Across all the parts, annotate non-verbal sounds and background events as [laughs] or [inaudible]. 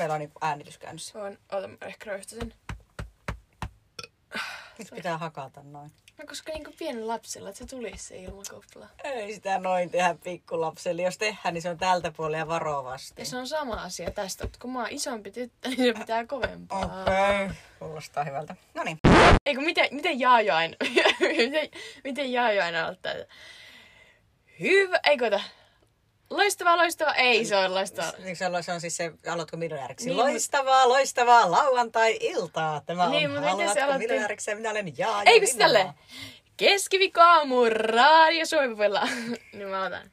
Meillä on niinku äänitys käynnissä? On, ota mä ehkä röyhtä sen. Nyt pitää hakata noin. No koska niinku pienen lapsella, että se tulisi se ilmakopla. Ei sitä noin tehdä pikkulapselle. Jos tehdään, niin se on tältä puolella varovasti. Ja se on sama asia tästä, mutta kun mä oon isompi tyttö, niin se pitää kovempaa. Okei, okay. kuulostaa hyvältä. No niin. Eikö miten, miten Jaajo aina, [laughs] miten, miten Jaajo aina aloittaa? Hyvä, eikö ota? Loistavaa, loistavaa. Ei se on loistavaa. Niin se on, se on siis se, aloitko miljonääriksi? Niin, Niin, loistavaa, loistavaa lauantai-iltaa. Tämä Niin, on Haluatko aloitti? miljonääriksi ja minä olen Jaa. Eikö se tälle? Keskiviikkoaamu radio Suomella. [laughs] niin mä otan.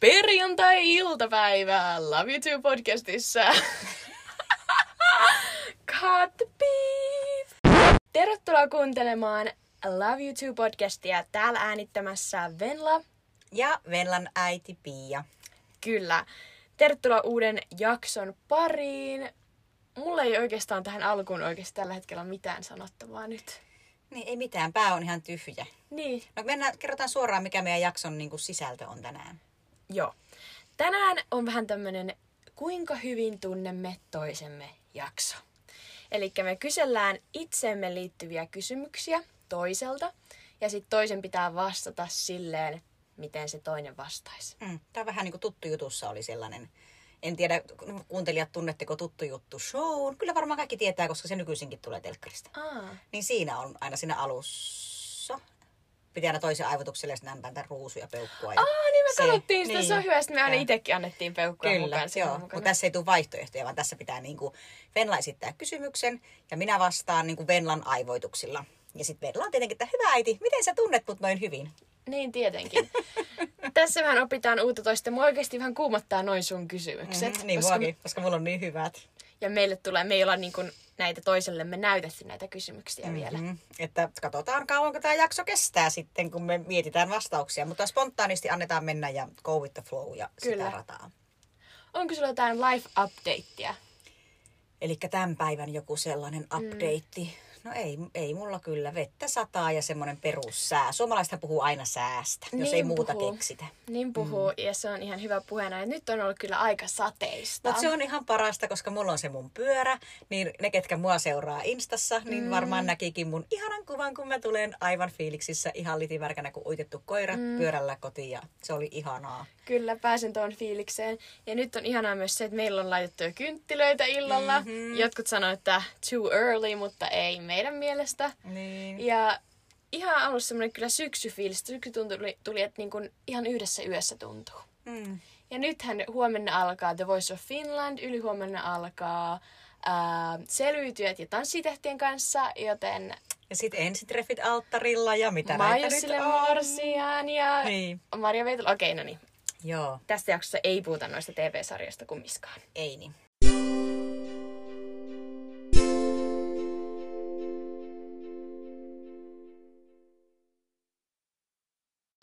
Perjantai-iltapäivä Love You Too podcastissa. [laughs] Cut the beef. Tervetuloa kuuntelemaan Love You Too podcastia. Täällä äänittämässä Venla. Ja Venlan äiti Pia. Kyllä. Tervetuloa uuden jakson pariin. Mulla ei oikeastaan tähän alkuun oikeasti tällä hetkellä mitään sanottavaa nyt. Niin ei mitään, pää on ihan tyhjä. Niin, No mennään, kerrotaan suoraan, mikä meidän jakson niin kuin, sisältö on tänään. Joo. Tänään on vähän tämmönen kuinka hyvin tunnemme toisemme jakso. Eli me kysellään itseemme liittyviä kysymyksiä toiselta ja sitten toisen pitää vastata silleen, miten se toinen vastaisi. Mm. Tämä on vähän niin kuin tuttu jutussa oli sellainen. En tiedä, kuuntelijat tunnetteko tuttu juttu show. Kyllä varmaan kaikki tietää, koska se nykyisinkin tulee telkkarista. Aa, Niin siinä on aina siinä alussa. Pitää aina toisen aivotukselle ja sitten ämpääntä ruusuja peukkua. Ja Aa niin me se- katsottiin sitä, se on hyvä. Sitten me aina itsekin annettiin peukkuja Kyllä, mukaan. joo. Mutta tässä ei tule vaihtoehtoja, vaan tässä pitää niinku Venla esittää kysymyksen ja minä vastaan niinku Venlan aivoituksilla. Ja sitten Venla on tietenkin, että hyvä äiti, miten sä tunnet mut noin hyvin? Niin tietenkin. [laughs] Tässä vähän opitaan uutta toista. Mua oikeasti vähän kuumottaa noin sun kysymykset. Mm, niin koska, muakin, koska mulla on niin hyvät. Ja meille tulee, me ei olla niin kuin näitä toisellemme näytetty näitä kysymyksiä mm-hmm. vielä. Mm, että katsotaan kauanko tämä jakso kestää sitten, kun me mietitään vastauksia. Mutta spontaanisti annetaan mennä ja go with the flow ja Kyllä. sitä rataa. Onko sulla jotain life updatea? Eli tämän päivän joku sellainen update. No ei, ei mulla kyllä. Vettä sataa ja semmoinen perussää. Suomalaisethan puhuu aina säästä, jos ei muuta puhuu. keksitä. Niin puhuu, mm. ja se on ihan hyvä puheena. Ja nyt on ollut kyllä aika sateista. Mutta se on ihan parasta, koska mulla on se mun pyörä, niin ne, ketkä mua seuraa Instassa, niin mm. varmaan näkikin mun ihanan kuvan, kun mä tulen aivan fiiliksissä ihan litimärkänä kuin uitettu koira mm. pyörällä kotiin ja se oli ihanaa. Kyllä, pääsen tuon fiilikseen. Ja nyt on ihanaa myös se, että meillä on laitettu jo kynttilöitä illalla. Mhm. Mm-hmm. Jotkut sanoivat, että too early, mutta ei meidän mielestä. Niin. Ja ihan alussa semmoinen kyllä syksyfiilis. Syksy tuli, tuli että niin kuin ihan yhdessä yössä tuntuu. Mm. Ja nythän huomenna alkaa The Voice of Finland, ylihuomenna alkaa ää, selviytyjät ja tanssitehtien kanssa, joten Ja sitten ensitreffit alttarilla ja mitä näitä nyt on. Morsian ja Niin. Maria Veitola. Okei, no niin. Joo, Tästä jaksossa ei puhuta noista TV-sarjoista kummiskaan. ei niin.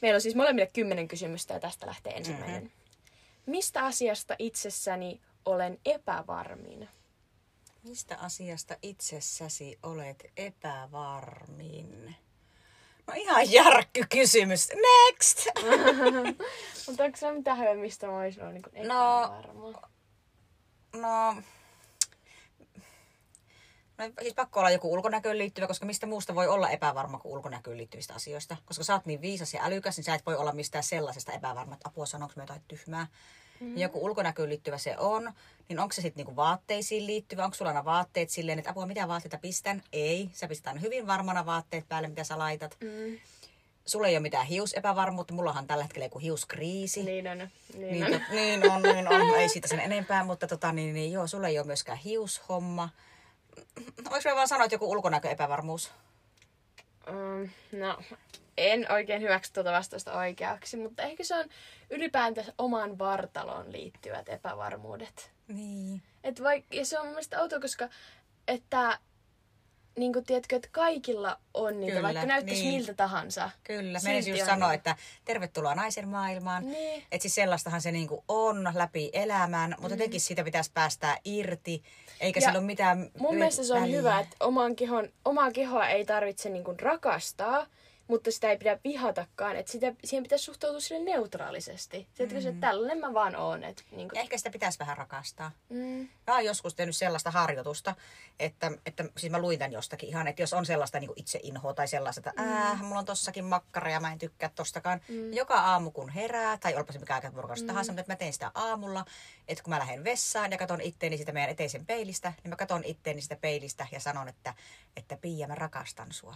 Meillä on siis molemmille kymmenen kysymystä ja tästä lähtee ensimmäinen. Mm-hmm. Mistä asiasta itsessäni olen epävarmin? Mistä asiasta itsessäsi olet epävarmin? No ihan järkky kysymys. Next! [laughs] Mutta onko sulla mitään hyvää, mistä mä olisin ollut niin epävarma? No, no siis pakko olla joku ulkonäköön liittyvä, koska mistä muusta voi olla epävarma kuin ulkonäköön liittyvistä asioista. Koska sä oot niin viisas ja älykäs, niin sä et voi olla mistään sellaisesta epävarma, että apua sanoonko me jotain tyhmää. Mm. Joku ulkonäköön liittyvä se on, niin onko se sitten niinku vaatteisiin liittyvä? Onko sulla aina vaatteet silleen, että apua mitä vaatteita pistän? Ei, sä pistät aina hyvin varmana vaatteet päälle, mitä sä laitat. Mm. Sulla ei ole mitään hiusepävarmuutta, mullahan tällä hetkellä joku hiuskriisi. Niin on. Niin, Niin, on. tot, niin on, niin on. Ei siitä sen enempää, mutta tota, niin, niin, joo, sulla ei ole myöskään hiushomma. Voiko mä vaan sanoa, että joku ulkonäköepävarmuus? Um, no, en oikein hyväksy tuota vastausta oikeaksi, mutta ehkä se on ylipäätänsä omaan vartaloon liittyvät epävarmuudet. Niin. Et vaik- ja se on mun mielestä outoa, koska että niin kuin, tiedätkö, että kaikilla on niitä, Kyllä, vaikka näyttäisi niin. miltä tahansa. Kyllä, menisin just sanoa, niin. että tervetuloa naisen maailmaan. Niin. Että siis sellaistahan se niinku on läpi elämän, mutta jotenkin siitä pitäisi päästää irti, eikä Ja sillä ole mitään Mun mielestä se on väliä. hyvä, että oman kehon, omaa kehoa ei tarvitse niin kuin rakastaa, mutta sitä ei pidä vihatakaan. Että sitä, siihen pitäisi suhtautua sille neutraalisesti. Tiedätkö, mm. että tällainen mä vaan oon. Että, niin kuin... Ehkä sitä pitäisi vähän rakastaa. mm. Mä oon joskus tehnyt sellaista harjoitusta, että, että siis mä luin tämän jostakin ihan, että jos on sellaista niin itse inhoa tai sellaista, että äh, mulla on tossakin makkara ja mä en tykkää tostakaan. Mm. Joka aamu kun herää, tai olpa se mikä aika mm. tahansa, mutta mä teen sitä aamulla, että kun mä lähden vessaan ja katon itteeni sitä meidän eteisen peilistä, niin mä katon itteeni sitä peilistä ja sanon, että, että Pia, mä rakastan sua.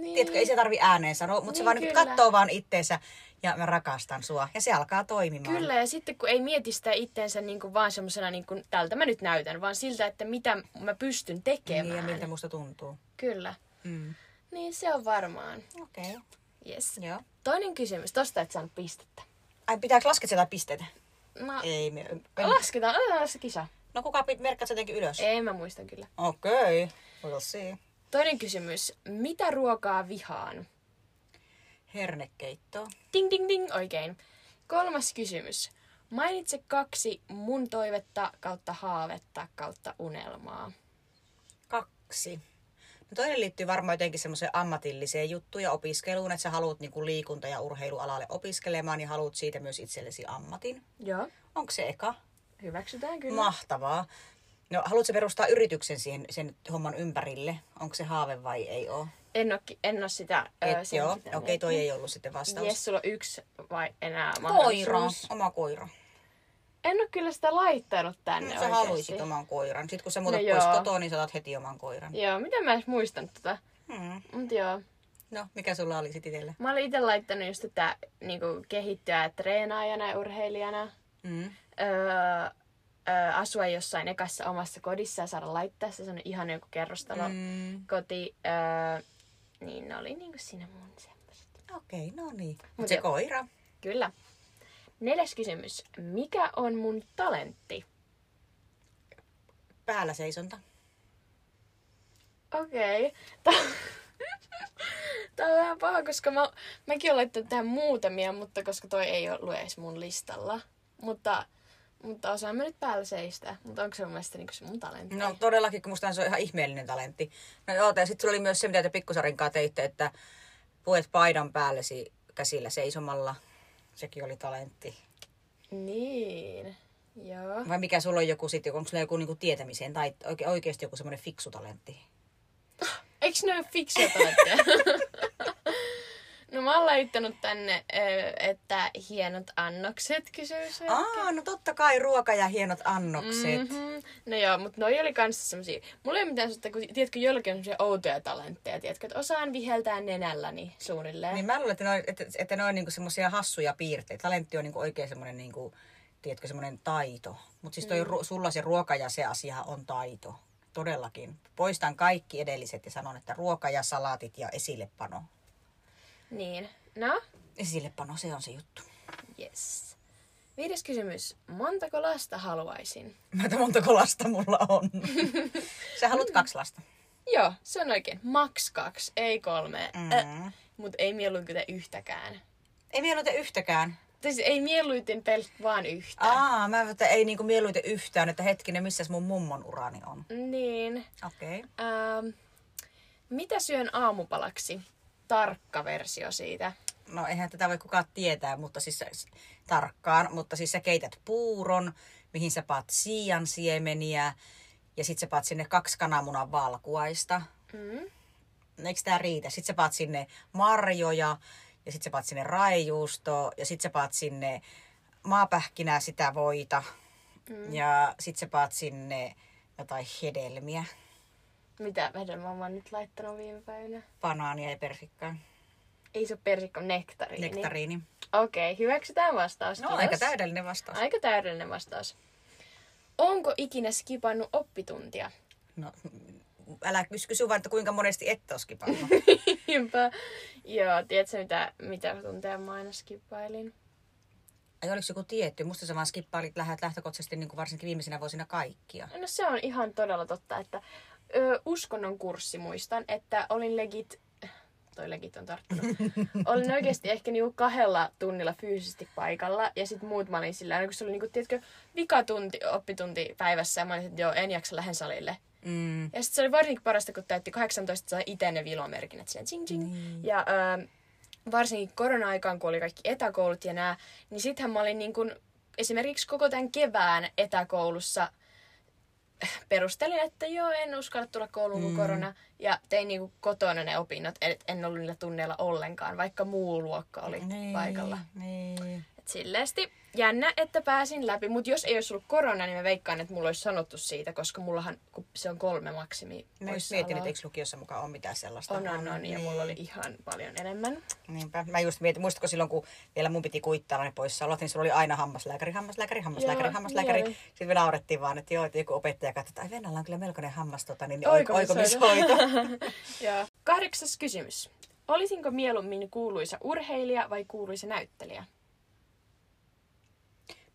Niin. Tiedätkö, ei se tarvi ääneen sanoa, mutta niin, se vaan niin katsoo vaan itteensä ja mä rakastan sua. Ja se alkaa toimimaan. Kyllä, ja sitten kun ei mieti sitä itteensä niin kuin vaan semmoisena, niin kuin, tältä mä nyt näytän, vaan siltä, että mitä mä pystyn tekemään. Niin, ja miltä musta tuntuu. Kyllä. Mm. Niin se on varmaan. Okei. Okay. Yes. Joo. Toinen kysymys. Tosta et saanut pistettä. Ai pitääkö laskea sieltä pisteitä? No, Ei. Me, me, lasketaan. Otetaan se kisa. no kuka pit- merkkaa se jotenkin ylös? Ei, mä muistan kyllä. Okei. Okay. We'll see. Toinen kysymys. Mitä ruokaa vihaan? Hernekeitto. Ding, ding, ding. Oikein. Kolmas kysymys. Mainitse kaksi mun toivetta kautta haavetta kautta unelmaa. Kaksi. No toinen liittyy varmaan jotenkin semmoiseen ammatilliseen juttuun ja opiskeluun, että sä haluat niinku liikunta- ja urheilualalle opiskelemaan ja haluat siitä myös itsellesi ammatin. Joo. Onko se eka? Hyväksytään kyllä. Mahtavaa. No, haluatko perustaa yrityksen siihen, sen homman ympärille? Onko se haave vai ei ole? En, oo, en oo sitä Et, ö, sen joo, okei, toi ei ollut sitten vastaus. Jes, sulla on yksi vai enää koira, oma koira. En ole kyllä sitä laittanut tänne Sä oikeesti. haluaisit oman koiran. Sitten kun sä muutat No pois joo. kotoa, niin sä otat heti oman koiran. Joo, mitä mä edes muistan tota. Hmm. Mut joo. No, mikä sulla oli sitten itsellä? Mä olin itse laittanut just tätä niinku, kehittyä treenaajana ja urheilijana. Mm. Öö, öö, asua jossain ekassa omassa kodissa ja saada laittaa se sellainen ihan joku kerrostalo Mm. koti. Öö, niin ne oli niinku siinä mun semmoset. Okei, no niin. Mut se joo. koira. Kyllä. Neljäs kysymys. Mikä on mun talentti? Päällä seisonta. Okei. [laughs] Okay. Tää on vähän paha, koska mä, mäkin olen laittanut tähän muutamia, mutta koska toi ei ollut edes mun listalla. Mutta, mutta osaan mä nyt päällä seistä. Mutta onko se mun mielestä niinku se mun talentti? No todellakin, kun musta se on ihan ihmeellinen talentti. No joo, ja sitten oli myös se, mitä te pikkusarin kanssa teitte, että puet paidan päällesi käsillä seisomalla. Sekin oli talentti. Niin. Joo. Vai mikä sulla on joku sitten, onko sulla joku niinku tietämiseen tai oike, oikeasti joku semmoinen fiksu talentti? Eikö ne ole fiksuja talentteja? [laughs] no mä oon laittanut tänne, että hienot annokset kysyy se. Aa, no totta kai ruoka ja hienot annokset. Mm-hmm. No joo, mutta noi oli kans semmosia, mulla ei ole mitään sellaista, kun tiedätkö, jollakin on semmosia outoja talentteja, tiedätkö, että osaan viheltää nenälläni suunnilleen. Niin mä luulen, että ne on, että, että ne on niinku semmoisia hassuja piirteitä. Talentti on niinku oikein semmoinen, niinku, tiedätkö, semmoinen taito. Mutta siis toi, mm. sulla se ruoka ja se asia on taito. Todellakin. Poistan kaikki edelliset ja sanon, että ruoka ja salaatit ja esillepano. Niin. No, Esillepano, se on se juttu. yes. Viides kysymys. Montako lasta haluaisin? Mä että montako lasta mulla on. [laughs] Sä haluat kaksi lasta. Joo, se on oikein. Max kaksi, ei kolme. Mm. Mm. Äh, mutta ei mieluiten yhtäkään. Ei mieluiten yhtäkään. Tai siis ei mieluiten pelk vaan yhtä. Aa, mä että ei niinku mieluiten yhtään, että hetkinen, missä mun mummon urani on. Niin. Okei. Okay. Ähm, mitä syön aamupalaksi? Tarkka versio siitä. No eihän tätä voi kukaan tietää, mutta siis sä- tarkkaan, mutta siis sä keität puuron, mihin sä paat siian siemeniä ja sit sä paat sinne kaksi kananmunan valkuaista. Mm. Eikö tää riitä? Sitten sä paat sinne marjoja ja sit sä paat sinne raijuustoa ja sit sä paat sinne maapähkinää sitä voita mm. ja sit sä paat sinne jotain hedelmiä, Mitä hedelmää mä oon nyt laittanut viime päivinä? banaania ja persikkaa, Ei se ole persikko, nektariini. nektariini. Okei, hyväksytään vastaus. No kiitos. aika täydellinen vastaus. Aika täydellinen vastaus. Onko ikinä skipannut oppituntia? No, älä kysy, kysy vaan, että kuinka monesti et ole skipannut. [laughs] Niinpä. Joo, tiedätkö mitä, mitä tunteja mä aina skippailin? Ei oliko joku tietty? Musta sä vaan skippailit lähdet lähtökohtaisesti niin kuin varsinkin viimeisinä vuosina kaikkia. No se on ihan todella totta, että ö, uskonnon kurssi muistan, että olin legit, toi legit on tarttunut, [laughs] olin oikeasti ehkä niinku kahdella tunnilla fyysisesti paikalla ja sitten muut mä olin sillä, kun se oli niinku, tiedätkö, vikatunti, oppitunti päivässä ja mä olin, että joo, en jaksa lähden salille. Mm. Ja sitten se oli varsinkin parasta, kun täytti 18, sai itse ne vilomerkinnät silleen ching ching. Niin. Ja ö, varsinkin korona-aikaan, kun oli kaikki etäkoulut ja nää, niin sittenhän mä olin niin kun, esimerkiksi koko tämän kevään etäkoulussa perustelin, että joo, en uskalla tulla kouluun, kun korona. Ja tein niinku kotona ne opinnot, et en ollut niillä tunneilla ollenkaan, vaikka muu luokka oli Niin, paikalla. Niin. Et silleesti jännä, että pääsin läpi. Mutta jos ei olisi ollut korona, niin mä veikkaan, että mulla olisi sanottu siitä, koska mullahan kun se on kolme maksimi Mä just mietin, että eikö lukiossa mukaan ole mitään sellaista. On, on, on. Ja mulla oli ihan paljon enemmän. Niinpä. Mä just mietin, muistatko silloin, kun vielä mun piti kuittaa ne poissaolot, niin sulla oli aina hammaslääkäri, hammaslääkäri, hammaslääkäri, Joo, hammaslääkäri. niin oli. Sitten me naurettiin vaan, että joo, että joku opettaja katsoi, että ai Vennalla on kyllä melkoinen hammas, tota, niin Oikomishoito. [laughs] Ja kahdeksas kysymys. Olisinko mieluummin kuuluisa urheilija vai kuuluisa näyttelijä?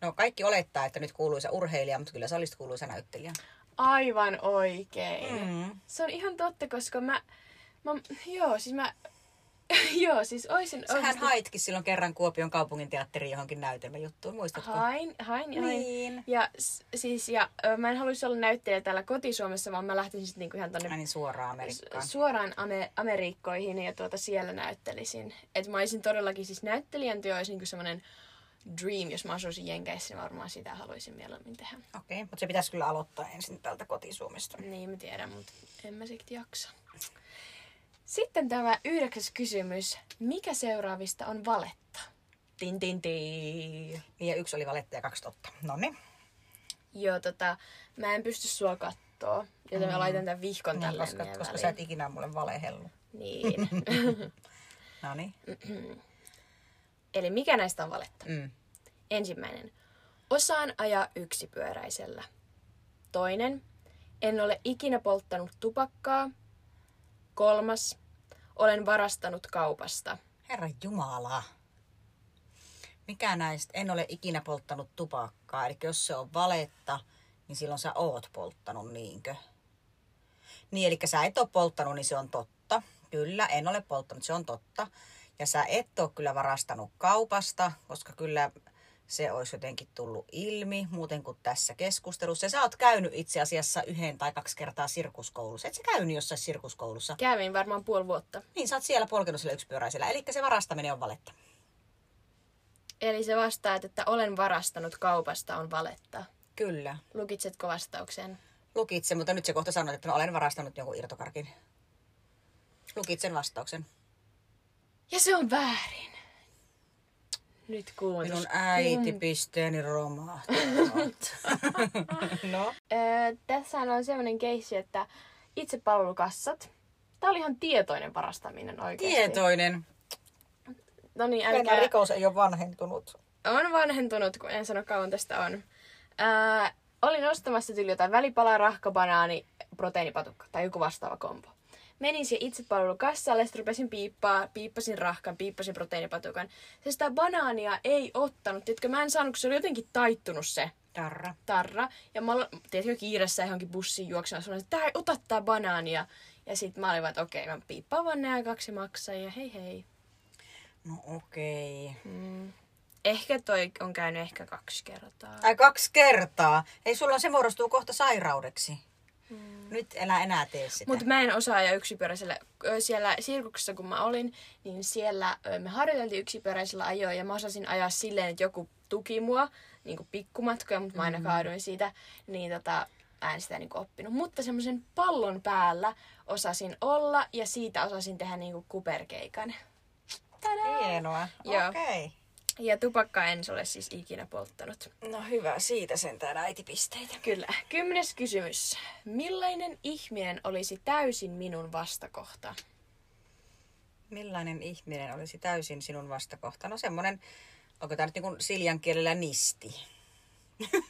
No kaikki olettaa, että nyt kuuluisa urheilija, mutta kyllä sä olisit kuuluisa näyttelijä. Aivan oikein. Mm. Se on ihan totta, koska mä... mä joo, siis mä... [laughs] joo, siis oisin Sähän oikeasti- haitkin silloin kerran Kuopion kaupungin teatteriin johonkin näytelmäjuttuun, muistatko? Hain, hain, hain. Niin. Ja, siis, ja mä en haluaisi olla näyttelijä täällä kotisuomessa, vaan mä lähtisin sitten niinku ihan tonne niin suoraan Amerikkaan. suoraan Ame- Amerikkoihin ja tuota siellä näyttelisin. Et mä olisin todellakin siis näyttelijän työ olisi niinku semmoinen dream, jos mä asuisin Jenkeissä, niin varmaan sitä haluaisin mieluummin tehdä. Okei, mutta se pitäisi kyllä aloittaa ensin täältä kotisuomesta. Niin mä tiedän, mutta en mä sitten jaksa. Sitten tämä yhdeksäs kysymys. Mikä seuraavista on valetta? Tin tin tin. Niin ja yksi oli valetta ja kaksi totta. No niin. Joo, tota, mä en pysty sua kattoo, joten mä laitan tämän vihkon Niin, tälle koska, koska sä et ikinä mulle valehellut. Niin. [laughs] No niin. [laughs] Eli mikä näistä on valetta? Mm. Ensimmäinen. Osaan ajaa yksipyöräisellä. Toinen. En ole ikinä polttanut tupakkaa. Kolmas. Olen varastanut kaupasta. Herra Jumala. Mikä näistä? En ole ikinä polttanut tupakkaa. Eli jos se on valetta, niin silloin sä oot polttanut, niinkö? Niin, eli sä et ole polttanut, niin se on totta. Kyllä, en ole polttanut, se on totta. Ja sä et ole kyllä varastanut kaupasta, koska kyllä se olisi jotenkin tullut ilmi, muuten kuin tässä keskustelussa. Ja sä oot käynyt itse asiassa yhden tai kaksi kertaa sirkuskoulussa. Et sä käynyt jossain sirkuskoulussa? Kävin varmaan puoli vuotta. Niin, sä oot siellä polkenut sillä yksipyöräisellä. Eli se varastaminen on valetta. Eli se vastaa, että olen varastanut kaupasta on valetta. Kyllä. Lukitsetko vastauksen? Lukitse, mutta nyt se kohta sanoit, että mä olen varastanut jonkun irtokarkin. Lukitsen vastauksen. Ja se on väärin. Nyt kuuntus. Minun äiti pisteeni romahtanut. [laughs] no. Öö, tässä on sellainen keissi, että itsepalvelukassat. Tämä oli ihan tietoinen varastaminen oikeasti. Tietoinen. No niin, Älkää... rikos ei ole vanhentunut. On vanhentunut, kun en sano kauan tästä on. Ää, olin ostamassa tyyli jotain välipalaa, rahkabanaani, proteiinipatukka tai joku vastaava kombo. Menin siihen itsepalvelukassalle, sitten rupesin piippaa, piippasin rahkan, piippasin proteiinipatukan. Se sitä banaania ei ottanut, tiedätkö, mä en saanut, kun se oli jotenkin taittunut se Tarra. tarra. Ja mä olin, tiedätkö, kiireessä johonkin bussiin juoksemaan, sanoin, että tää ei ota tää banaania. Ja sit mä olin vaan, että okei, mä piippaan vaan nää kaksi maksaa ja hei hei. No okei. Mm. Ehkä toi on käynyt ehkä kaksi kertaa. Ai kaksi kertaa. Ei sulla se muodostuu kohta sairaudeksi. Nyt elä enää tee sitä. Mutta mä en osaa ajaa yksipyöräisellä. Siellä sirkuksessa kun mä olin, niin siellä me harjoiteltiin yksipyöräisellä ajoa ja mä osasin ajaa silleen, että joku tuki mua niin kuin pikkumatkoja, mutta mä aina kaaduin siitä. Niin tota, mä en sitä niin kuin oppinut. Mutta semmoisen pallon päällä osasin olla ja siitä osasin tehdä niin kuin kuperkeikan. Tadaa! Hienoa. Joo. Okei. Okay. Ja tupakkaa en ole siis ikinä polttanut. No hyvä, siitä sentään äitipisteitä. Kyllä. Kymmenes kysymys. Millainen ihminen olisi täysin minun vastakohta? Millainen ihminen olisi täysin sinun vastakohta? No semmonen, onko tämä nyt niin kuin siljan kielellä nisti? [laughs]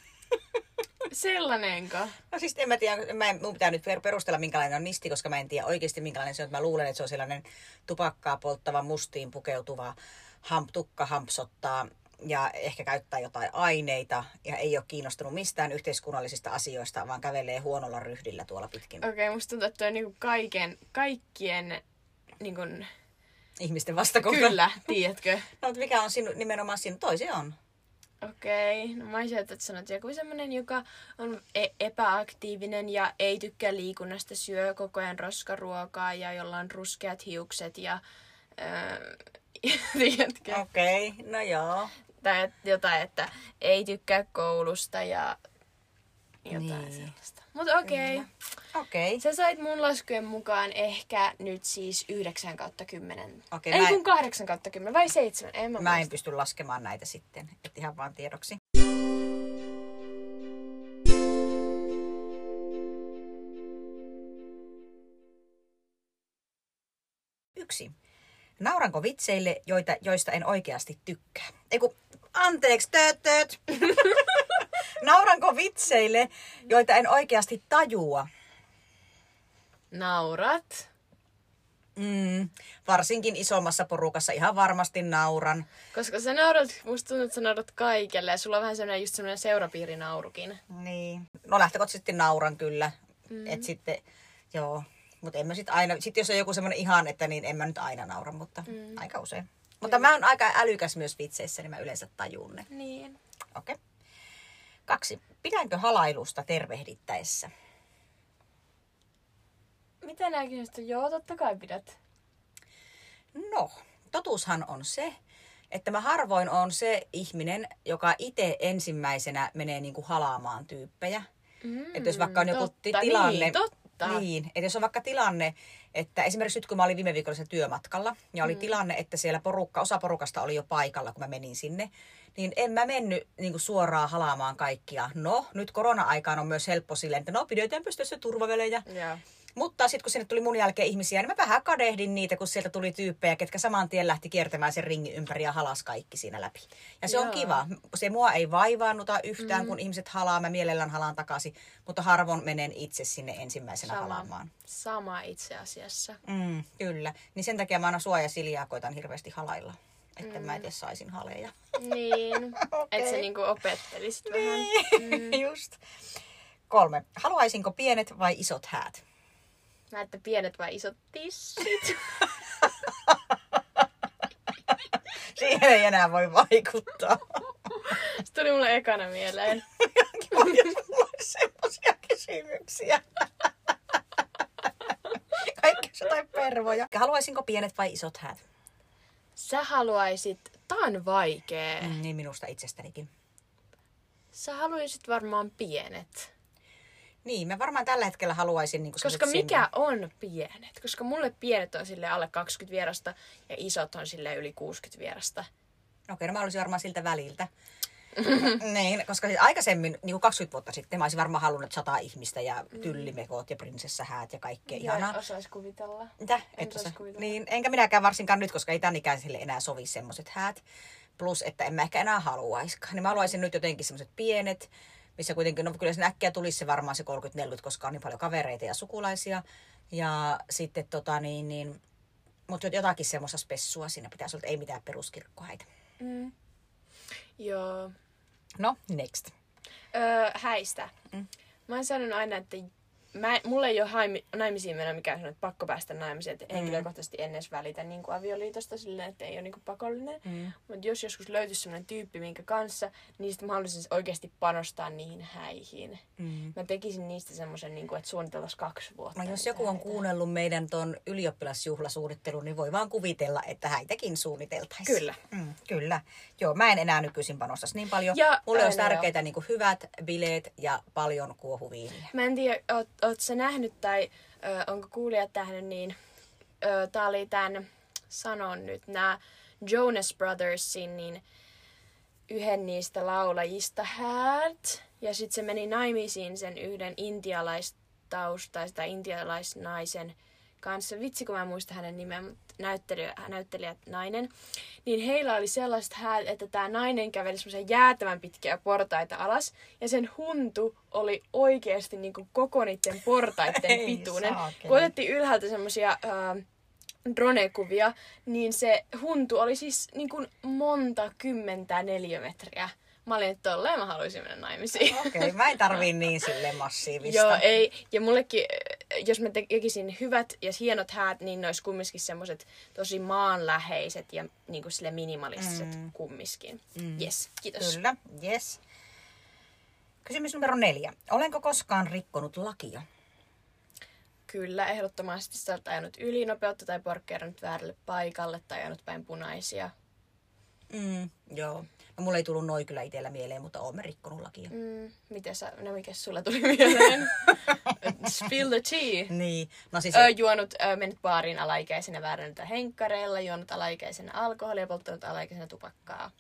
Sellainenko? No siis en mä tiedä, mä en, mun pitää nyt per- perustella minkälainen on nisti, koska mä en tiedä oikeasti minkälainen se on. Mä luulen, että se on sellainen tupakkaa polttava mustiin pukeutuva hamp, tukka hampsottaa ja ehkä käyttää jotain aineita ja ei ole kiinnostunut mistään yhteiskunnallisista asioista, vaan kävelee huonolla ryhdillä tuolla pitkin Okei, okay, musta tuntuu, että on niinku kaiken, kaikkien, niinku, ihmisten vastakohta. kyllä, tiedätkö? [laughs] No, mutta mikä on sinu, nimenomaan sinun? Toisi on. Okei, okay. no mä olisin, että sanot joku semmonen, joka on e- epäaktiivinen ja ei tykkää liikunnasta, syö koko ajan roskaruokaa ja jolla on ruskeat hiukset ja, öö, [laughs] tiedätkö? Okei, okay, no joo. Tai jotain, että ei tykkää koulusta ja jotain Niin. sellaista. Mutta okei. Okay. Okei. Okay. Sä sait mun laskujen mukaan ehkä nyt siis 9 kautta 10. Okei, Ei mä kun 8 kautta 10 vai 7. En mä, Mä en pysty laskemaan näitä sitten, et ihan vaan tiedoksi. Yksi. Nauranko vitseille, joita, joista en oikeasti tykkää? Eiku, anteeksi, tööt, tööt. [laughs] Nauranko vitseille, joita en oikeasti tajua? Naurat. Mm, varsinkin isommassa porukassa ihan varmasti nauran. Koska sä naurat, musta tuntuu, että sä naurat kaikelle ja sulla on vähän semmoinen just semmoinen seurapiirinaurukin. Niin. No lähtökohtaisesti nauran kyllä. Mm. Et sitten, joo. Mutta en mä sit aina, sit jos on joku semmoinen ihan, että niin en mä nyt aina naura, mutta mm. aika usein. Mutta mä oon aika älykäs myös vitseissä, niin mä yleensä tajun ne. Niin. Okei. Okay. Kaksi. Pidänkö halailusta tervehdittäessä? Mitä kysymykset on? Joo, totta kai pidät. No, totuushan on se, että mä harvoin on se ihminen, joka itse ensimmäisenä menee niinku halaamaan tyyppejä. Mm, Että jos vaikka on joku totta, tilanne... Niin, totta. Niin, että jos on vaikka tilanne, että esimerkiksi nyt kun mä olin viime viikolla siellä työmatkalla, ja oli mm. tilanne, että siellä porukka, osa porukasta oli jo paikalla, kun mä menin sinne, niin en mä mennyt niin kuin suoraan halaamaan kaikkia. No, nyt korona-aikaan on myös helppo silleen, että no pidetään pystyssä turvavälejä. Joo. Mutta sitten kun sinne tuli mun jälkeen ihmisiä, niin mä vähän kadehdin niitä, kun sieltä tuli tyyppejä, ketkä saman tien lähti kiertämään sen ringin ympäri ja halas kaikki siinä läpi. Ja se on Joo. kiva. Se mua ei vaivaannuta yhtään, mm. kun ihmiset halaa. Mä mielellään halaan takaisin, mutta harvoin menen itse sinne ensimmäisenä Sama. halaamaan. Sama itse asiassa. Mm, kyllä. Niin sen takia mä aina suojasiljaa koitan hirveästi halailla. Että mm. mä itse saisin haleja. Niin. [laughs] Okei. Että sä niinku opettelisit vähän. [laughs] Mm. Just. Kolme. Haluaisinko pienet vai isot häät? Näette pienet vai isot tissit? [laughs] Siihen ei enää voi vaikuttaa. Se tuli mulle ekana mieleen. Kiva, jos [laughs] mulla [laughs] olisi semmoisia kysymyksiä. Kaikki jotain pervoja. Haluaisinko pienet vai isot häät? Sä haluaisit, tää on vaikee. Mm, niin minusta itsestänikin. Sä haluaisit varmaan pienet. Niin, mä varmaan tällä hetkellä haluaisin niin Koska mikä on pienet? Koska mulle pienet on sille alle 20 vierasta ja isot on sille yli 60 vierasta. Okei, no mä olisin varmaan siltä väliltä. [laughs] niin, koska siis aikaisemmin, niin kuin 20 vuotta sitten, mä olisin varmaan halunnut sata ihmistä ja tyllimekot ja prinsessahäät ja kaikkea ihanaa. Ja osais kuvitella. Mitä? En osaa. kuvitella. Niin, enkä minäkään varsinkaan nyt, koska ei tämän ikäisille enää sovi semmoiset häät. Plus, että en mä ehkä enää haluaiskaan. Niin mä haluaisin nyt jotenkin semmoiset pienet, missä kuitenkin, no kyllä sen äkkiä tulisi se varmaan se 30-40, koska on niin paljon kavereita ja sukulaisia. Ja sitten tota niin, niin mutta jotakin semmoista spessua siinä pitäisi olla, että ei mitään peruskirkkohäitä. Mm. Joo. No, next. Öö, häistä. Mm. Mä oon sanonut aina, että mä, mulle ei ole haimi, naimisiin mennä mikään sellainen, että pakko päästä naimisiin. Että henkilökohtaisesti en edes välitä niin kuin avioliitosta silleen, että ei ole niin kuin pakollinen. Mm. Mutta jos joskus löytyisi sellainen tyyppi, minkä kanssa, niin sitten mä haluaisin oikeasti panostaa niihin häihin. Mm. Mä tekisin niistä semmoisen, niin kuin, että suunniteltaisiin kaksi vuotta. No jos joku on häitä. kuunnellut meidän ton ylioppilasjuhlasuunnittelun, niin voi vaan kuvitella, että häitäkin suunniteltaisiin. Kyllä. Mm, kyllä. Joo, mä en enää nykyisin panostaisi niin paljon. Ja Mulle olisi tärkeitä niin hyvät bileet ja paljon kuohuviiniä. Mä en tiedä, oot, oot sä nähnyt tai ö, onko kuulijat nähnyt, niin ö, tää oli tän, sanon nyt, nämä Jonas Brothersin, niin yhden niistä laulajista Hat. Ja sitten se meni naimisiin sen yhden intialaistaustaista tai intialaisnaisen kanssa. Vitsi, kun mä en muista hänen nimeä, mutta näyttelijä, näyttelijä nainen. Niin heillä oli sellaiset häät, että tämä nainen käveli semmoisen jäätävän pitkiä portaita alas. Ja sen huntu oli oikeasti niinku koko niiden portaiden [laughs] Ei pituinen. saakeli. Kun otettiin ylhäältä semmoisia drone-kuvia, niin se huntu oli siis niin kuin monta kymmentä neliömetriä. Mä olin, että tolleen mä haluaisin mennä naimisiin. Okei, okay, mä en tarvii niin sille massiivista. Joo, ei. Ja mullekin, jos mä tekisin hyvät ja hienot häät, niin ne olisi kumminkin semmoiset tosi maanläheiset ja niin kuin sille minimalistiset mm. kumminkin. Mm. Yes, kiitos. Kyllä, yes. Kysymys numero neljä. Olenko koskaan rikkonut lakia? Kyllä, ehdottomasti sä oot ajanut ylinopeutta tai porkkeerannut väärälle paikalle tai ajanut päin punaisia. Mm, joo. Mulla ei tullut noin kyllä itsellä mieleen, mutta oon rikkonut lakia. Mm, miten sä, no mikä sulla tuli mieleen? [laughs] Spill the tea. Niin. No siis, Ö, juonut, ö, mennyt baariin alaikäisenä vääränniltä henkkareilla, juonut alaikäisenä alkoholia, polttanut alaikäisenä tupakkaa.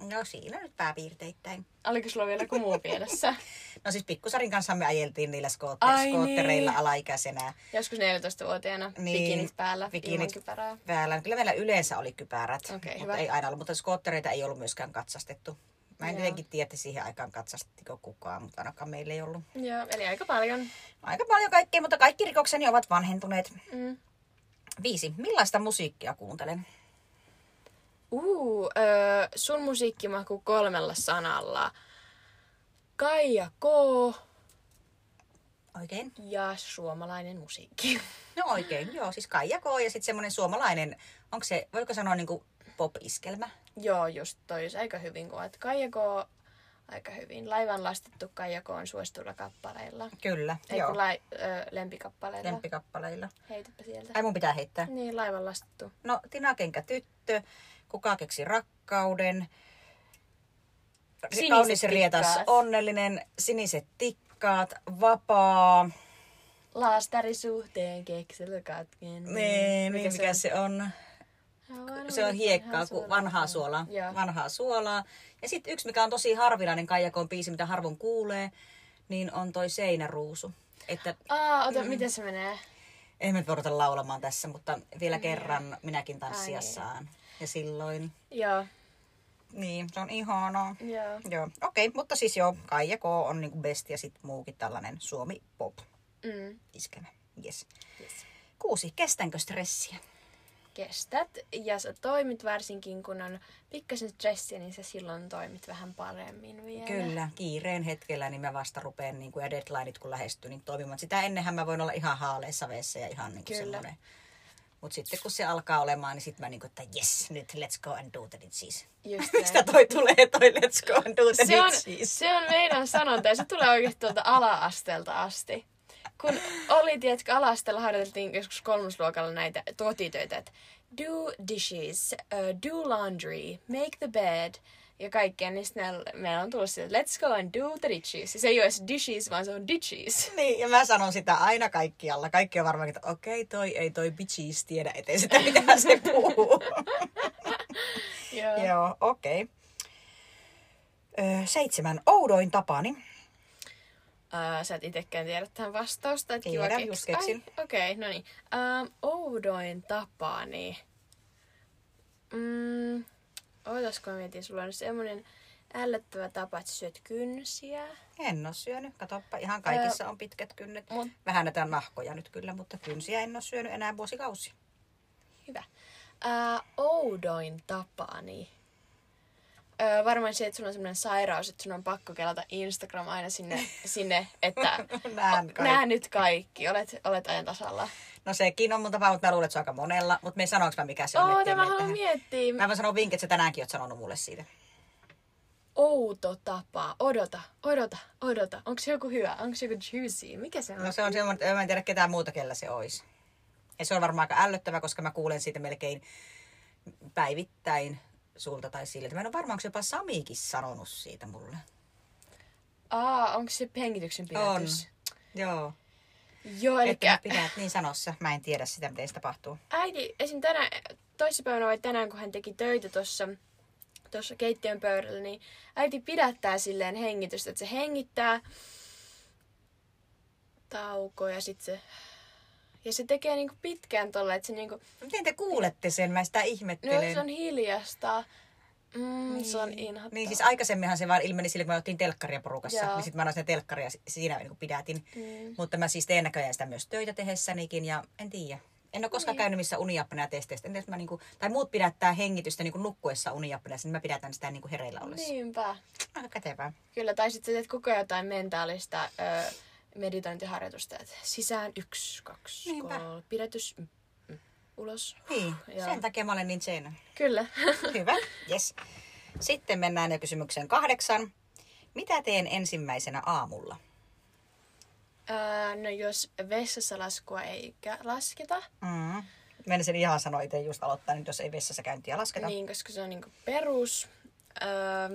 No siinä nyt pääpiirteittäin. Oliko sulla vielä joku muu mielessä? [laughs] No siis pikkusarin kanssa me ajeltiin niillä skootter- Ai skoottereilla niin. alaikäisenä. Joskus 14-vuotiaana, Niin, bikinit päällä, bikinit kypärää. päällä. Kyllä meillä yleensä oli kypärät, Okei, mutta hyvä. ei aina ollut. Mutta skoottereita ei ollut myöskään katsastettu. Mä en Joo. jotenkin tiedä, että siihen aikaan katsastittiko kukaan, mutta ainakaan meillä ei ollut. Joo, eli aika paljon. Aika paljon kaikkea, mutta kaikki rikokseni ovat vanhentuneet. Mm. Viisi. Millaista musiikkia kuuntelen? Uh, öö, sun musiikkimaku kolmella sanalla. Kaija K. Oikein. ja suomalainen musiikki. [laughs] No oikein, joo. Siis Kaija K. ja sitten semmoinen suomalainen, onko se, voiko sanoa niinku pop-iskelmä? Joo, just toi olisi aika hyvin, kun Kaija K. aika hyvin. Laivan lastettu Kaija K. on suosituilla kappaleilla. Kyllä, Ei joo. lai, ö, lempikappaleilla. Lemppikappaleilla. Heitäpä sieltä. Ai mun pitää heittää. Niin, laivan lastettu. No, Tina Kenkä tyttö, kuka keksi rakkauden, Siniset kaunis rietas, onnellinen, siniset tikkaat, vapaa, Laastarisuhteen keksely katken. nee, mikä, mikä se on? Se on hiekkaa, kuin vanhaa suolaa. Joo. Vanhaa suolaa. Ja sitten yksi, mikä on tosi harvinainen Kaijakon biisi, mitä harvoin kuulee, niin on toi Seinäruusu. Että Aa, ota, mm. miten se menee? ei me voida laulamaan tässä, mutta vielä kerran minäkin tanssia Ai niin. saan. Ja silloin, Joo, niin, se on ihanaa. joo. Joo, okei, mutta siis joo, Kaija K on niinku best ja sitten muukin tällainen Suomi pop Mm. iskemä. Yes. Yes. Kuusi, kestänkö stressiä? Kestät ja sä toimit varsinkin, kun on pikkasen stressiä, niin sä silloin toimit vähän paremmin vielä. Kyllä, kiireen hetkellä niin mä vasta rupean niin kuin, ja deadlineit kun lähestyy, niin toimimaan. Sitä ennenhän mä voin olla ihan haaleissa veessä ja ihan niin kuin Kyllä. semmoinen. Mutta sitten kun se alkaa olemaan, niin sitten mä niin kuin, että yes, nyt let's go and do the. Just [laughs] Mistä toi tulee toi let's go and do the se on, ditches? se on meidän sanonta ja se tulee oikeasti tuolta ala-asteelta asti. Kun oli, tiedätkö, ala-asteella harjoiteltiin joskus kolmosluokalla näitä kotitöitä, että do dishes, uh, do laundry, make the bed ja kaikkea, niin sitten meillä- on tullut sieltä, let's go and do the dishes. Se ei ole edes dishes, vaan se on ditches. [laughs] Niin, ja mä sanon sitä aina kaikkialla. Kaikki on varmaan, että okei, toi ei toi bitches tiedä eteen sitä, mitä [laughs] se puhuu. [laughs] Joo. Joo, okei. Öö, seitsemän. Oudoin tapani. Uh, sä et itekään tiedä tähän vastausta. Et Tiedän, kiva just keks- keksin. Okei, okay, no niin. Um, oudoin tapani. Mm, ootasko mä mietin, sulla on semmonen ällöttävä tapa, että syöt kynsiä. En oo syönyt. Katoppa, ihan kaikissa on pitkät kynnet. Mut- Vähän näitä nahkoja nyt kyllä, mutta kynsiä en oo syönyt enää vuosikausia. Hyvä. Uh, oudoin tapani. Öö, varmaan se, että sulla on semmoinen sairaus, että sun on pakko kelata Instagram aina sinne, sinne että [laughs] Näen kaikki. nää nyt kaikki, olet, olet ajan tasalla. No sekin on mun tapa, mutta mä luulen, että se on aika monella. Mutta me ei sanoinko mä mikä se on. Tämä mene haluan miettiä. Mä voin sanoa vinkin, että sä tänäänkin oot sanonut mulle siitä. outo tapa. Odota, odota, odota. Onko se joku hyvä? Onko se joku juicy? Mikä se on? No se on semmoinen, että mä en tiedä ketään muuta, kellä se olisi. Ja se on varmaan aika ällöttävä, koska mä kuulen siitä melkein päivittäin sulta tai sille. Mä en ole varmaan, onko jopa Samikin sanonut siitä mulle. Aa, onko se hengityksen pidätys? Joo. Joo, eli Että pidät, niin sanossa. Mä en tiedä sitä, miten se tapahtuu. äiti esim. tänään, toissapäivänä vai tänään, kun hän teki töitä tuossa tuossa keittiön pöydällä, niin äiti pidättää silleen hengitystä, että se hengittää tauko ja sitten se... Ja se tekee niinku pitkään tolle, että se niinku... Miten te kuulette sen? Mä sitä No ihmettelen. se on hiljasta. Mm, Se on inhottavaa. Niin siis aikaisemminhan se vaan ilmeni sille, kun me otettiin telkkaria porukassa. Joo. Niin sitten mä annoin sinne telkkaria siinä niin pidätin. Mm. Mutta mä siis teen näköjään sitä myös töitä tehessänikin ja en tiedä. En ole koskaan Niin. käynyt missä uniapnea testeistä. En tiedä, jos mä niinku, tai muut pidättää hengitystä niinku nukkuessa uniapneassa, niin mä pidätän sitä niinku hereillä ollessa. Niin. Niinpä. Aika kätevää. Kyllä, tai sitten teet koko ajan jotain mentaalista ö, meditointiharjoitusta, että sisään yksi, kaksi, Niinpä. kolme, pidätys, mm, ulos. Niin, Joo. sen takia mä olen niin sen. Kyllä. [laughs] Hyvä, yes. Sitten mennään jo kysymykseen kahdeksan. Mitä teen ensimmäisenä aamulla? Öö, no jos vessassa laskua ei lasketa, Mm. Menisin ihan sanoa itse just aloittaa, niin jos ei vessassa käyntiä lasketa. niin koska se on niinku perus. Ää,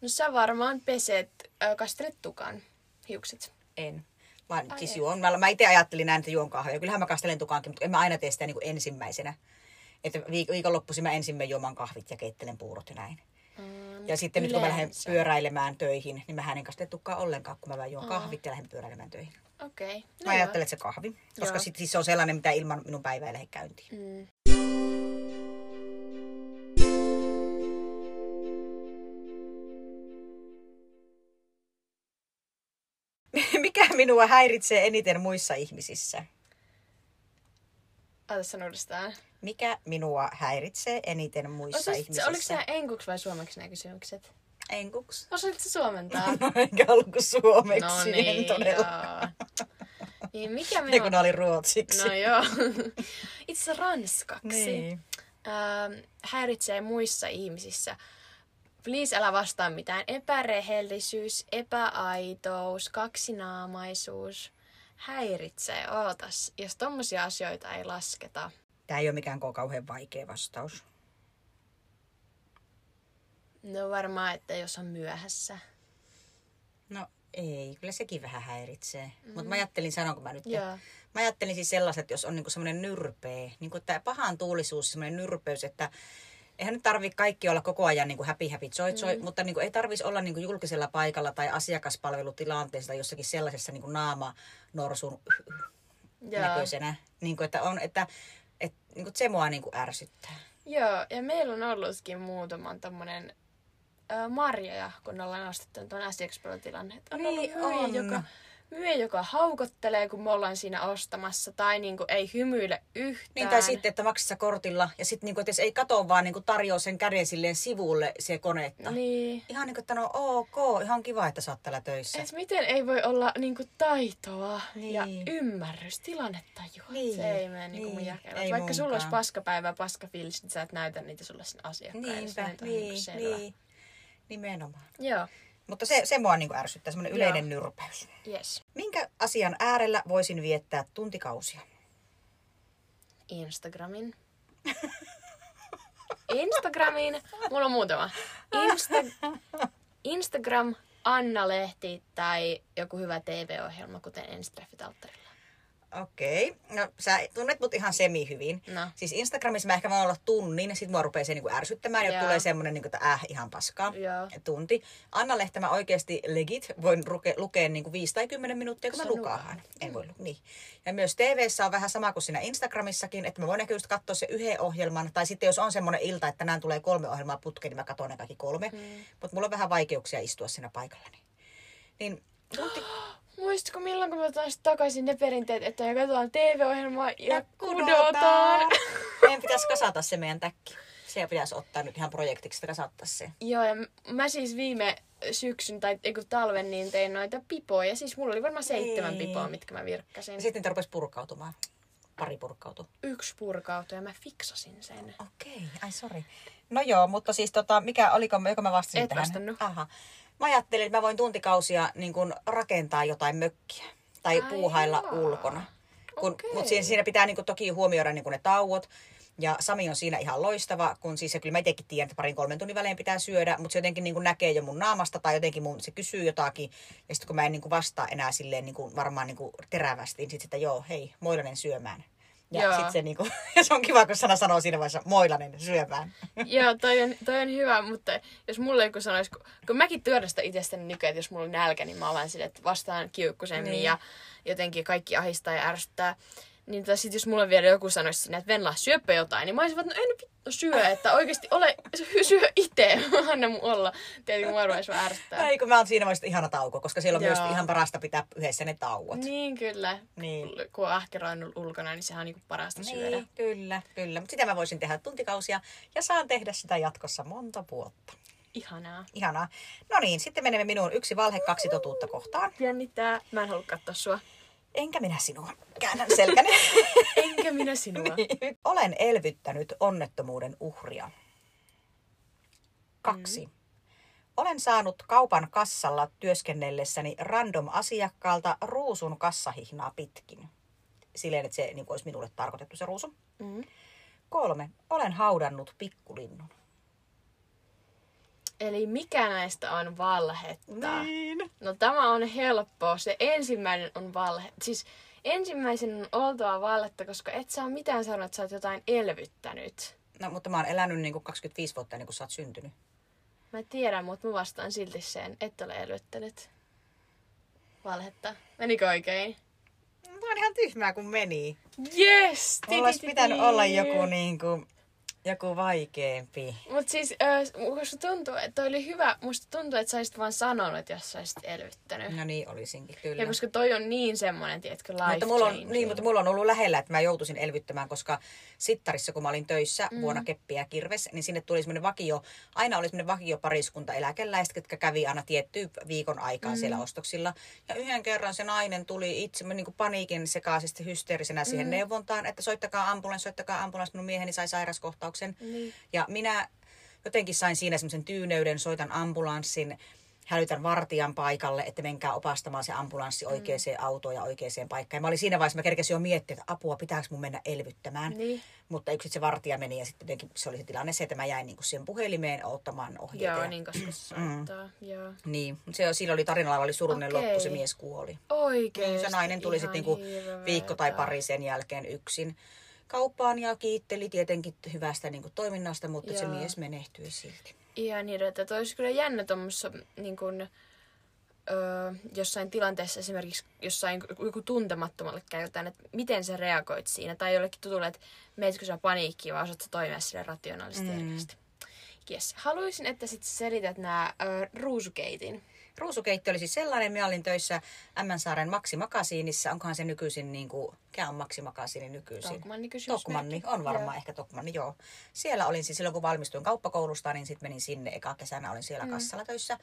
no sä varmaan peset, ää, kastelet tukan hiukset. En. Vaan Ai siis juon. Mä, mä itse ajattelin näin, että juon kahvia. Kyllähän mä kastelen tukaankin, mutta en mä aina tee sitä niin kuin ensimmäisenä. Että viik- viikonloppuisin mä ensin menen juomaan kahvit ja keittelen puurot ja näin. Mm, Ja sitten nyt kun mä lähden yleensä. pyöräilemään töihin, niin mä en kastele tukkaa ollenkaan, kun mä vaan juon kahvit ja lähden pyöräilemään töihin. Okei. Okay. Mä ajattelen, että se kahvi, koska sit, siis se on sellainen, mitä ilman minun päivää ei lähde käyntiin. Mm. Minua häiritsee eniten muissa ihmisissä? Ota sano uudestaan. Mikä minua häiritsee eniten muissa Osasit, ihmisissä? oliko se enkuksi vai suomeksi nämä kysymykset? Enkuks? Osasit se suomentaa? [laughs] No, enkä ollut kuin suomeksi, no en niin, todella. joo. Niin mikä Ne minua... kun ne oli ruotsiksi. No joo. [laughs] Itse asiassa ranskaksi. Niin. Ähm, häiritsee muissa ihmisissä. Please älä vastaa mitään. Epärehellisyys, epäaitous, kaksinaamaisuus. Häiritsee, ootas. Jos tommosia asioita ei lasketa. Tämä ei ole mikään kauhean vaikea vastaus. No varmaan, että jos on myöhässä. No ei, kyllä sekin vähän häiritsee. Mm. Mutta mä ajattelin, sanonko mä nyt? Joo. Mä ajattelin siis sellaiset, jos on niinku semmoinen nyrpeä, niinku tämä pahan tuulisuus, semmoinen nyrpeys, että eihän nyt tarvi kaikki olla koko ajan niinku happy happy joy joy, mm. mutta niinku ei tarvitsisi olla niinku julkisella paikalla tai asiakaspalvelutilanteessa tai jossakin sellaisessa niinku naama norsun Joo. näköisenä. Niinku, että on, että et, niinku, se mua niinku ärsyttää. Joo, ja meillä on ollutkin muutaman tommonen ö, marjoja, kun ollaan ostettu tuon asiakaspalvelutilanne. Että On Niin ollut on. joka, myyjä, joka haukottelee, kun me ollaan siinä ostamassa, tai niinku ei hymyile yhtään. Niin, tai sitten, että maksassa kortilla ja sitten, niinku, että jos ei kato vaan niinku, tarjoa sen käden silleen sivulle se konetta. Niin. Ihan niin kuin, että no ok, ihan kiva, että sä oot täällä töissä. Et miten ei voi olla niinku taitoa Niin. ja ymmärrys, tilannetajua. Niin. Se ei mene niinku Niin. jakeella. Ei Vaikka sulla olisi munkaan. paskapäivä paskafiilis, niin sä et näytä niitä sulle sen asiakkaan. Niinpä, niin, niin. Nimenomaan. Joo, Mutta se, se mua niin kuin ärsyttää, semmoinen Joo. yleinen nyrpäys. yes. Minkä asian äärellä voisin viettää tuntikausia? Instagramin. [laughs] Instagramin. Mulla on muutama. Insta- Instagram, Anna-lehti tai joku hyvä TV-ohjelma, kuten Enstreffit alttarilla. Okei. No sä tunnet mut ihan semi hyvin. No. Siis Instagramissa mä ehkä voin olla tunnin, sit mua rupeaa se niinku ärsyttämään ja tulee semmonen, niinku, että äh, ihan paskaa. Joo. Tunti. Anna Lehtä mä oikeasti legit voin ruke, lukea niinku 5 tai 10 minuuttia, kun mä nukahat. En voi lu- niin. Ja myös TVssä on vähän sama kuin siinä Instagramissakin, että mä voin ehkä just katsoa se yhden ohjelman, tai sitten jos on semmoinen ilta, että tänään tulee kolme ohjelmaa putkeen, niin mä katson ne kaikki kolme. Hmm. Mutta mulla on vähän vaikeuksia istua siinä paikallani. Niin tunti, [gasps] Muistatko milloin, kun me sit takaisin ne perinteet, että me katsotaan TV-ohjelmaa ja, kudotaan? Meidän pitäisi [laughs] kasata se meidän täkki. Se pitäisi ottaa nyt ihan projektiksi, että kasattaa se. Joo, ja mä siis viime syksyn tai eiku talven niin tein noita pipoja. Siis mulla oli varmaan seitsemän Niin. pipoa, mitkä mä virkkasin. Ja sitten niitä rupesi purkautumaan. Pari purkautu. Yksi purkautui ja mä fiksasin sen. Okei, ai sorry. No joo, mutta siis tota, mikä oliko, joko mä vastasin Et tähän? vastannut. Aha. Mä ajattelin, että mä voin tuntikausia niin kun, rakentaa jotain mökkiä. Tai Ai puuhailla jaa. ulkona. Kun, Okei. Mutta siinä, siinä pitää niin kun, toki huomioida niin kun ne tauot. Ja Sami on siinä ihan loistava, kun siis ja kyllä mä itsekin tiedän, että parin kolmen tunnin välein pitää syödä, mutta se jotenkin niin kuin näkee jo mun naamasta tai jotenkin mun, se kysyy jotakin. Ja sitten kun mä en niin kuin vastaa enää silleen niin kuin varmaan niin kuin terävästi, niin sitten, että joo, hei, moilanen syömään. Ja sitten se, [laughs] niin kuin, ja se on kiva, kun sana sanoo siinä vaiheessa moilanen syömään. [laughs] Joo, toi on, toi on hyvä, mutta jos mulle joku sanoisi, kun, kun mäkin työdän itsestäni nykyään, että jos mulla on nälkä, niin mä olen silleen, että vastaan kiukkusemmin Niin. niin. ja jotenkin kaikki ahistaa ja ärsyttää. Niin tai sit jos mulle vielä joku sanoisi sinne, että Venla, syöpä jotain, niin mä olisin, että no en vittu syö, että oikeasti ole, syö itse, [laughs] anna mun olla. Tietenkin mua ruvesi vaan ärsyttää. Ei, kun mä oon siinä vaiheessa ihana tauko, koska siellä on Joo. myös ihan parasta pitää yhdessä ne tauot. Niin kyllä. Niin. Kun on ahkeroinut ulkona, niin sehän on niinku parasta syödä. Niin, kyllä, kyllä. Mutta sitä mä voisin tehdä tuntikausia ja saan tehdä sitä jatkossa monta vuotta. Ihanaa. Ihanaa. No niin, sitten menemme minuun yksi valhe, kaksi totuutta kohtaan. Jännittää. Mä en halua katsoa sua. Enkä minä sinua. Käännän selkäni. [laughs] Enkä minä sinua. Niin. Olen elvyttänyt onnettomuuden uhria. Kaksi. Olen saanut kaupan kassalla työskennellessäni random asiakkaalta ruusun kassahihnaa pitkin. Silleen, että se niin olisi minulle tarkoitettu se ruusu. Mm. Kolme. Olen haudannut pikkulinnun. Eli mikä näistä on valhetta? Niin. No tämä on helppoa. Se ensimmäinen on valhe. Siis ensimmäisen on oltava valhetta, koska et saa mitään sanoa, että sä oot jotain elvyttänyt. No, mutta mä oon elänyt niin kuin 25 vuotta ennen kuin sä oot syntynyt. Mä tiedän, mutta mä vastaan silti sen, et ole elvyttänyt. Valhetta. Menikö oikein? Tämä on ihan tyhmää, kun meni. Yes! Mulla olisi pitänyt olla joku, niin kuin, joku vaikeampi. Mut siis, äh, musta tuntuu, että toi oli hyvä. Musta tuntuu, että sä olisit vaan sanonut, jos sä olisit elvyttänyt. No niin, olisinkin kyllä. Ja koska toi on niin semmonen, tiedätkö, life Mutta mulla, on, niin, mutta mulla on ollut lähellä, että mä joutuisin elvyttämään, koska Sittarissa, kun mä olin töissä mm. vuonna Keppiä ja Kirves, niin sinne tuli semmoinen vakio, aina oli semmoinen vakio pariskunta eläkeläiset, jotka kävi aina tiettyä viikon aikaa mm. siellä ostoksilla. Ja yhden kerran se nainen tuli itse niin kuin paniikin sekaisesti hysteerisenä siihen neuvontaan, että soittakaa ambulans, soittakaa ambulans, minun mieheni sai sairaskohtauksen. Niin. Ja minä jotenkin sain siinä semmoisen tyyneyden, soitan ambulanssin, hälytän vartijan paikalle, että menkää opastamaan se ambulanssi oikeaan autoon ja oikeaan paikkaan. Ja mä olin siinä vaiheessa, mä kerkesin jo miettiä, että apua, pitääkö mun mennä elvyttämään. Niin. Mutta yksi se vartija meni ja sitten jotenkin se oli se tilanne se, että mä jäin niinku siihen puhelimeen ottamaan ohjeita. Joo, ja- niin koska se. Joo. niin. Se, siinä oli tarinalla oli surullinen Okei. loppu, se mies kuoli. Oikeesti. Niin, se nainen tuli sitten niinku viikko tai pari sen jälkeen yksin kauppaan ja kiitteli tietenkin hyvästä niinku toiminnasta, mutta se Joo. mies menehtyi silti. Ihan hirveetä. Toi olisi kyllä jännä tuommoissa niin öö, jossain tilanteessa esimerkiksi jossain joku tuntemattomalle käy jotain, että miten sä reagoit siinä. Tai jollekin tutulle, että meetkö sä paniikkiin vai osaat sä toimia sille rationaalisesti mm. Yes. Haluaisin, että sit selität nämä öö, ruusukeitin. Ruusukeitto oli siis sellainen, minä olin töissä Ämmänsaaren Maxi Makasiinissa. Onkohan se nykyisin, niin kuin, mikä on Maxi Makasiini nykyisin? Tokmanni kysymys. Tokmanni, on varmaan ehkä Tokmanni, joo. Siellä olin siis silloin, kun valmistuin kauppakoulusta, niin sitten menin sinne. Eka kesänä olin siellä mm. kassalla töissä.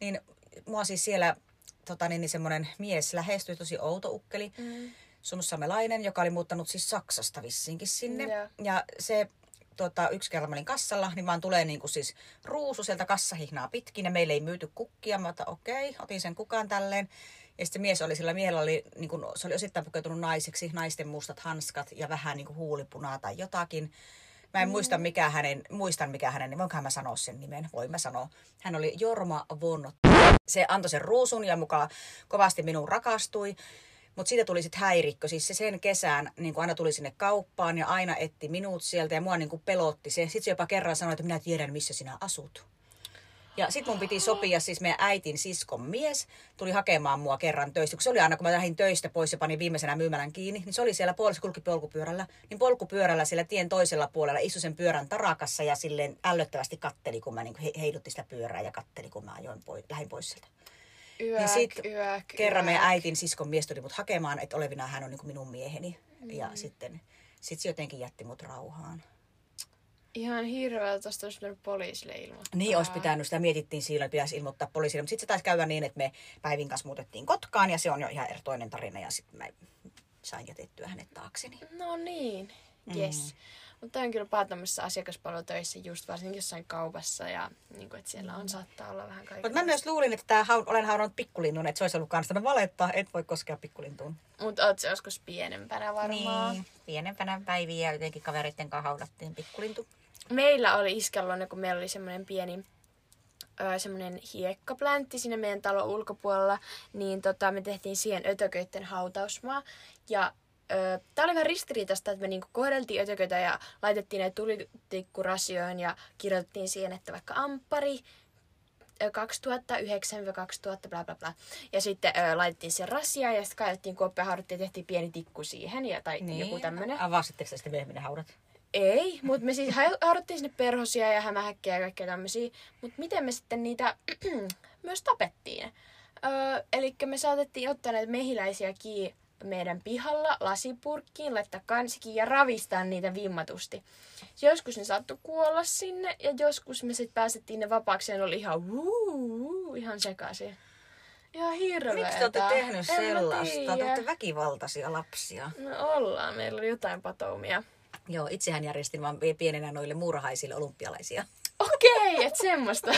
Niin mua siis siellä tota, niin, niin semmoinen mies lähestyi, tosi outo ukkeli. Mm. Sunnusamelainen, joka oli muuttanut siis Saksasta vissiinkin sinne. Joo. Ja se tota, yksi kerran mä olin kassalla, niin vaan tulee niinku siis ruusu sieltä kassahihnaa pitkin ja meille ei myyty kukkia. Mä otan okei, otin sen kukaan tälleen. Ja sitten mies oli, sillä miehellä oli, niin kuin, se oli osittain pukeutunut naiseksi, naisten mustat hanskat ja vähän niin kuin huulipunaa tai jotakin. Mä en muista mikä hänen, muistan mikä hänen, voinkohan mä sanoa sen nimen, voin mä sanoa. Hän oli Jorma von se antoi sen ruusun ja mukaan kovasti minuun rakastui. Mutta siitä tuli sitten häirikkö. Siis se sen kesän niin aina tuli sinne kauppaan ja aina etti minut sieltä ja mua niin pelotti se. Sitten se jopa kerran sanoi, että minä tiedän missä sinä asut. Ja sitten mun piti sopia, siis meidän äitin siskon mies tuli hakemaan mua kerran töistä. Kun se oli aina, kun mä lähdin töistä pois ja panin viimeisenä myymälän kiinni, niin se oli siellä puolessa kulki polkupyörällä. Niin polkupyörällä siellä tien toisella puolella istui sen pyörän tarakassa ja silleen ällöttävästi katteli, kun mä niin he, heilutti sitä pyörää ja katteli, kun mä ajoin pois, lähdin pois sieltä. Yök, Niin sit yök, kerran yök. meidän äitin siskon mies tuli mut hakemaan, että olevina hän on niin minun mieheni. Ja sitten sit se jotenkin jätti mut rauhaan. Ihan hirveältä tosta olisi pitänyt poliisille ilmoittaa. Niin olisi pitänyt, sitä mietittiin silloin, että pitäisi ilmoittaa poliisille. Mutta sitten se taisi käydä niin, että me Päivin kanssa muutettiin Kotkaan ja se on jo ihan eri toinen tarina. Ja sitten mä sain jätettyä hänet taakseni. No niin, yes. Mm. Mutta on kyllä paljon tämmöisissä asiakaspalvelutöissä just varsinkin jossain kaupassa ja niin kuin, että siellä on saattaa olla vähän kaikkea. Mutta mä myös luulin, että tää haun, olen haudannut pikkulinnun, että se olisi ollut kanssa. No valetta, et voi koskea pikkulintuun. Mutta oot se joskus pienempänä varmaan. Niin, pienempänä päiviä jotenkin kavereitten kanssa haudattiin pikkulintu. Meillä oli iskallonna, kun meillä oli semmoinen pieni semmoinen hiekkapläntti siinä meidän talon ulkopuolella, niin tota, me tehtiin siihen ötököiden hautausmaa. Ja öö, tää oli vähän ristiriitaista, että me niinku kohdeltiin ötököitä ja laitettiin ne tulitikkurasioon ja kirjoitettiin siihen, että vaikka amppari, ö, 2009-2000 bla bla bla. Ja sitten ö, laitettiin se rasia ja sitten kaivettiin kuoppia, ja tehtiin pieni tikku siihen ja, tai niin. joku tämmönen. Avasitteko te sitten myöhemmin ne haudat? Ei, mutta me siis hau- haudattiin sinne perhosia ja hämähäkkejä ja kaikkea tämmöisiä. Mutta miten me sitten niitä [clears throat] myös tapettiin? Öö, Eli me saatettiin ottaa näitä mehiläisiä kiinni meidän pihalla lasipurkkiin, laittaa kansikin ja ravistaa niitä vimmatusti. Joskus ne saattoi kuolla sinne ja joskus me sitten päästettiin ne vapaaksi ja ne oli ihan wuu, ihan sekaisin. Ihan hirveetä. Miksi te olette tehnyt En sellaista? Te olette väkivaltaisia lapsia. No ollaan, meillä oli jotain patoumia. Joo, itsehän järjestin vaan pienenä noille muurahaisille olympialaisia. Okei, että semmoista.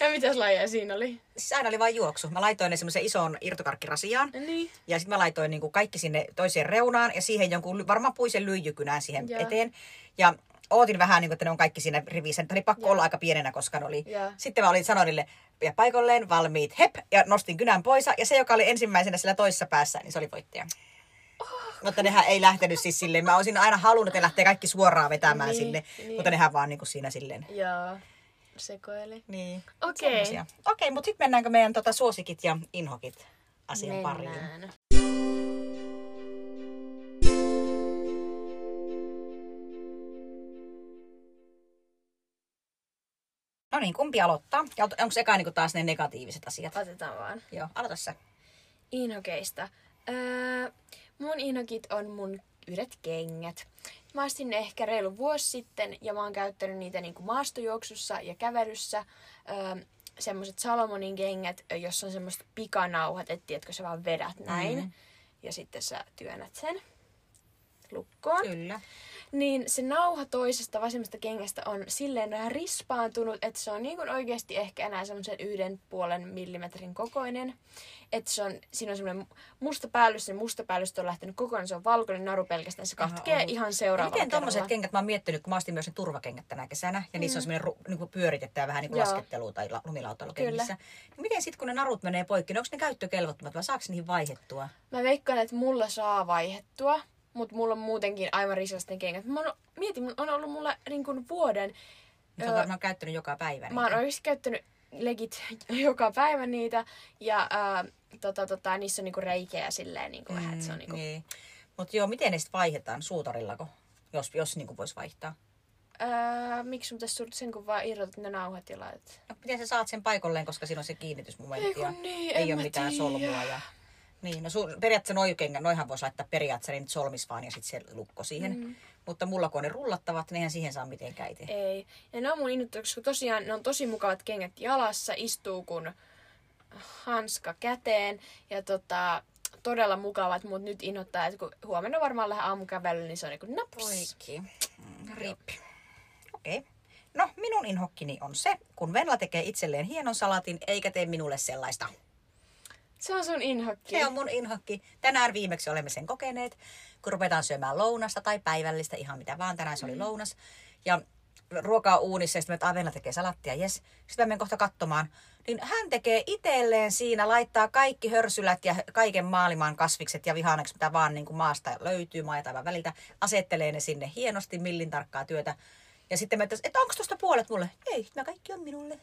ja mitäs lajeja siinä oli? Siis aina oli vain juoksu. Mä laitoin ne semmoisen ison irtokarkkirasiaan. Niin. Ja sitten mä laitoin niin kuin kaikki sinne toiseen reunaan ja siihen jonkun varmaan puisen lyijykynään siihen Joo. eteen. Ja ootin vähän, niin kuin, että ne on kaikki siinä rivissä. Nyt oli pakko Joo. olla aika pienenä, koska ne oli. Joo. Sitten mä olin sanoin niille, ja paikalleen valmiit, hep, ja nostin kynän pois. Ja se, joka oli ensimmäisenä sillä toisessa päässä, niin se oli voittaja. Mutta nehän ei lähtenyt siis silleen. Mä olisin aina halunnut, että ne lähtee kaikki suoraan vetämään Niin, sinne. niin. Mutta nehän vaan niin kuin siinä silleen. Joo. Sekoili. Niin. Okei. Semmosia. Okei, mutta sitten mennäänkö meidän tota, suosikit ja inhokit asian pariin. Mennään. No niin, kumpi aloittaa? Ja onko eka niin taas ne negatiiviset asiat? Otetaan vaan. Joo, aloita sä. Inhokeista. Öö, mun inhokit on mun yhdet kengät. Mä ostin ne ehkä reilu vuosi sitten ja mä oon käyttänyt niitä niinku maastojuoksussa ja kävelyssä. Öö, semmoset Salomonin kengät, jossa on semmoiset pikanauhat, että tiedätkö sä vaan vedät näin. Mhm. Ja sitten sä työnnät sen lukkoon. Kyllä. Niin se nauha toisesta vasemmasta kengästä on silleen vähän rispaantunut, että se on niin kuin oikeasti ehkä enää semmoisen yhden puolen millimetrin kokoinen. Että se on, siinä on semmoinen musta päällys, se musta päällys on lähtenyt kokonaan, se on valkoinen naru pelkästään, se Aha, katkee ollut. ihan No seuraavalla miten tommoset kengät, mä oon miettinyt, kun mä ostin myös ne turvakengät tänä kesänä, ja niissä on semmoinen ru- niin pyöritettävä vähän niin kuin laskettelu tai la- lumilautailukengissä. Niin miten sitten, kun ne narut menee poikki, niin onko ne käyttökelvottomat vai saako niihin vaihettua? Mä veikkaan, että mulla saa vaihettua, mutta mulla on muutenkin aivan risasta ne kengät. Mä oon, mietin, on ollut mulla niin kuin vuoden, Sä Öö, varmaan käyttänyt joka päivä Mä oon oikeasti käyttänyt legit [laughs] joka päivä niitä ja ää, tota, tota, niissä on niinku reikejä silleen niinku vähän, että se on niinku... Niin. Mutta joo, miten ne sitten vaihdetaan? Suutarillako? Jos, jos niin voisi vaihtaa. Ää, miksi sun pitäisi suunnata sen, kun vaan irrotat ne nauhat ja laitat? No, miten sä saat sen paikalleen, koska siinä on se kiinnitysmomentti Ei kun ja niin, ei ole mitään tiedä. solmua. Ja... Niin, no sun, periaatteessa noi kengät, noihan voisi laittaa periaatteessa niin solmis vaan ja sitten se lukko siihen. Mm. Mutta mulla kun on ne rullattavat, niin eihän siihen saa mitenkään itse. Ei. Ja ne on mun innottu, koska tosiaan ne on tosi mukavat kengät jalassa, istuu kun hanska käteen ja tota, todella mukavat, mutta nyt innoittaa, että kun huomenna varmaan lähden aamukävelyyn, niin se on niinku naps. Poikki. Mm, Rip. Okei. Okay. No, minun inhokkini on se, kun Venla tekee itselleen hienon salatin, eikä tee minulle sellaista. Se on sun inhokki. Se on mun inhokki. Tänään viimeksi olemme sen kokeneet, kun ruvetaan syömään lounasta tai päivällistä, ihan mitä vaan. Tänään se oli lounas. Ja ruokaa uunissa ja sitten Venla tekee salattia, jes. Sitten mä menen kohta katsomaan. Niin hän tekee itselleen siinä, laittaa kaikki hörsylät ja kaiken maailman kasvikset ja vihannekset, mitä vaan niin kuin maasta löytyy, maa ja väliltä. Asettelee ne sinne hienosti, millin tarkkaa työtä. Ja sitten mä, että että onko tuosta puolet mulle? Ei, mä kaikki on minulle.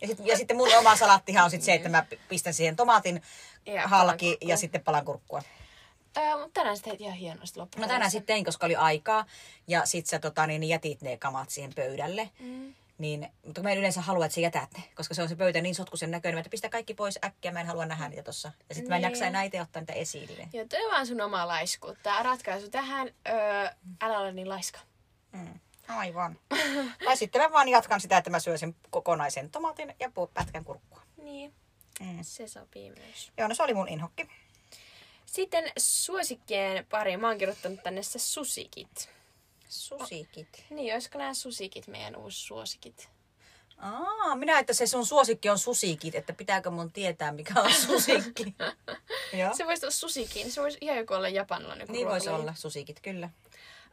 Ja, sit, ja sitten mun oma salattihan on sitten se, että mä pistän siihen tomaatin Ja halki ja sitten palan kurkkua. Ää, mutta tänään teit ihan hienosti loppuun. No tänään sitten tein, koska oli aikaa. Ja sit sä tota, niin, jätit ne kamat siihen pöydälle. Mm. Niin, mutta mä en yleensä halua, että sä jätät ne, koska se on se pöytä niin sotkuisen näköinen, että pistä kaikki pois äkkiä, mä en halua nähdä niitä tossa. Ja sitten mä en Niin. jaksa enää itse ottaa niitä esille. Ja toi on vaan sun oma laiskuutta. Ratkaisu tähän, öö, älä ole niin laiska. Mm. Aivan. [laughs] tai sitten mä vaan jatkan sitä, että mä syön sen kokonaisen tomaatin ja pätkän kurkkua. Niin, Mm. se sopii myös. Joo, no se oli mun inhokki. Sitten suosikkien pari. Mä oon kirjoittanut tänne se susikit. Susikit. Niin, olisiko nämä susikit meidän uusi suosikit? Aa, minä, että se sun suosikki on susikit, että pitääkö mun tietää, mikä on susikki. [laughs] Se voisi olla susikin. Se voisi ihan joku olla japanilainen. Niin voisi olla, susikit, kyllä.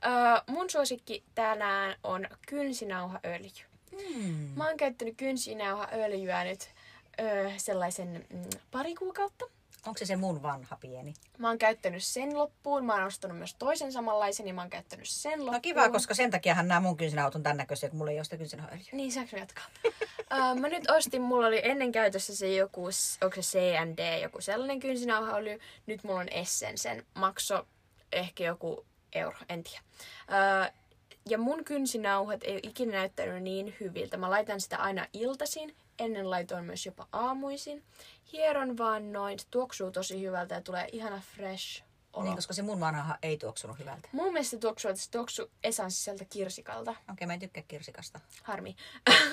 Öö, mun suosikki tänään on kynsinauhaöljy. Mm. Mä oon käyttänyt kynsinauhaöljyä nyt öö, sellaisen mm, pari kuukautta. Onko se se mun vanha pieni? Mä oon käyttänyt sen loppuun. Mä oon ostanut myös toisen samanlaisen, niin mä oon käyttänyt sen loppuun. No kiva, koska sen takiahan nämä mun kynsinauhat on tämän näköisiä, kun mulla ei ole sitä kynsinauhaöljyä. Niin, saanko mä jatkaa? [laughs] uh, mä nyt ostin, mulla oli ennen käytössä se joku, onko se CND, joku sellainen kynsinauhaöljy. Nyt mulla on Essensen. Makso ehkä joku euro, en tiedä. Uh, ja mun kynsinauhat ei ole ikinä näyttänyt niin hyviltä. Mä laitan sitä aina iltaisin. Ennen laitoin myös jopa aamuisin. Hieron vaan noin. Se tuoksuu tosi hyvältä ja tulee ihana fresh olo. Niin, koska se mun vanha ei tuoksunut hyvältä. Mun mielestä se tuoksuu, että se tuoksuu esanssiselta kirsikalta. Okei, okay, mä en tykkää kirsikasta. Harmi.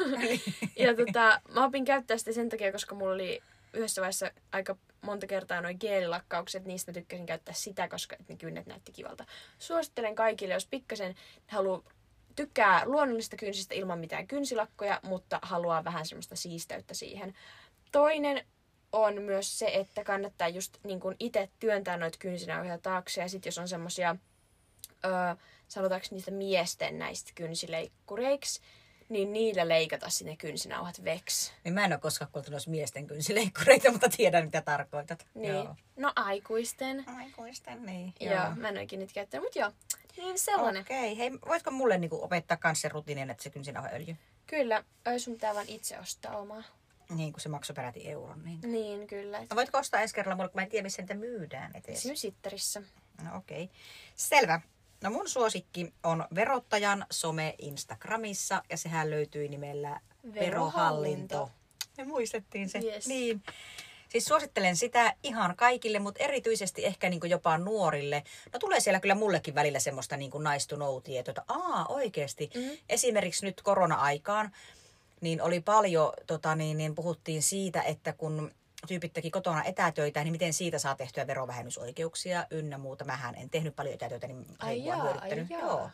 [laughs] ja tota, mä opin käyttää sitä sen takia, koska mulla oli yhdessä vaiheessa aika monta kertaa noin geelilakkaukset, niistä mä tykkäsin käyttää sitä, koska ne kynnet näytti kivalta. Suosittelen kaikille, jos pikkasen haluaa tykkää luonnollista kynsistä ilman mitään kynsilakkoja, mutta haluaa vähän semmoista siisteyttä siihen. Toinen on myös se, että kannattaa just niin kuin itse työntää noita kynsinauhoja taakse. Ja sitten jos on semmosia, öö, sanotaanko niistä miesten näistä kynsileikkureiksi, niin niillä leikata sinne kynsinauhat veksi. Niin mä en ole koskaan kuullut miesten kynsileikkureita, [laughs] mutta tiedän mitä tarkoitat. Niin. Joo. No aikuisten. Aikuisten, niin. Joo, joo mä en oikein niitä käyttänyt, mutta joo. Niin sellainen. Okei, okay. hei, voisiko mulle niinku opettaa kans sen rutiinin, että se kynsinauhaöljy? Kyllä, sun pitää vaan itse ostaa omaa. Niin, kun se maksoi peräti euron. Niin, niin kyllä. No, voitko ostaa ensi kerralla mulle, kun mä en tiedä, missä niitä myydään edes. Esimerkiksi Sitterissä. No okei. Okay. Selvä. No mun suosikki on verottajan some Instagramissa ja sehän löytyi nimellä Verohallinto. Verohallinto. Me muistettiin se. Yes. Niin. Siis suosittelen sitä ihan kaikille, mutta erityisesti ehkä niin jopa nuorille. No tulee siellä kyllä mullekin välillä semmoista niin nice to että aa oikeasti. Mm-hmm. Esimerkiksi nyt korona-aikaan niin oli paljon, tota, niin, niin puhuttiin siitä, että kun tyypit teki kotona etätöitä, niin miten siitä saa tehtyä verovähennysoikeuksia ynnä muuta. Mähän en tehnyt paljon etätöitä, niin jaa, hyödyttänyt. Ai Joo.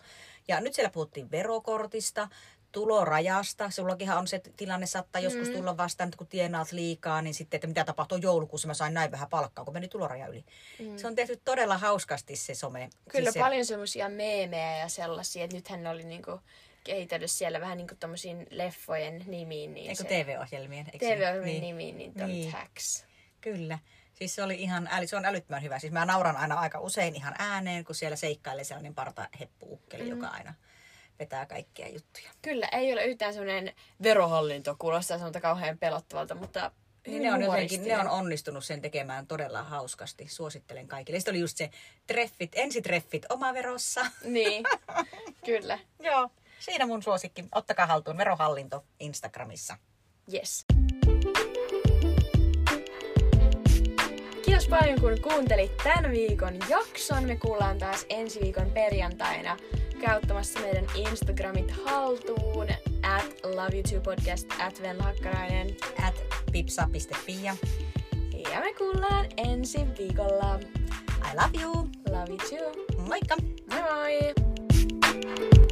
Ja nyt siellä puhuttiin verokortista, tulorajasta. Sullakinhan on se tilanne saattaa joskus mm. tulla vastaan, että kun tienaat liikaa, niin sitten, että mitä tapahtuu joulukuussa, mä sain näin vähän palkkaa, kun meni tuloraja yli. Mm. Se on tehty todella hauskasti se some. Kyllä siis paljon se... semmoisia meemejä ja sellaisia, että nythän ne oli niinku kehitellyt siellä vähän niinku tommosiin leffojen nimiin. Niin Eikö se... TV-ohjelmien? TV-ohjelmien niin. nimiin, niin Don't niin. Tax. Kyllä. Siis se oli ihan, äly, se on älyttömän hyvä. Siis mä nauran aina aika usein ihan ääneen, kun siellä seikkailee sellainen parta heppuukkeli, mm. joka aina vetää kaikkia juttuja. Kyllä, ei ole yhtään semmoinen verohallinto, kuulostaa semmoista kauhean pelottavalta, mutta niin ne on jotenkin, ne on onnistunut sen tekemään todella hauskasti. Suosittelen kaikille. Sitten oli just se treffit, ensitreffit omaverossa. Niin, [laughs] kyllä. Joo, siinä mun suosikki. Ottakaa haltuun verohallinto Instagramissa. Yes. Kiitos paljon kun kuuntelit tämän viikon jakson. Me kuullaan taas ensi viikon perjantaina käyttämässä meidän Instagramit haltuun. At Love You Too Podcast, at Venla Hakkarainen, at pipsa.fi. Ja me kuullaan ensi viikolla. I love you. Love you too. Moikka. Moi moi.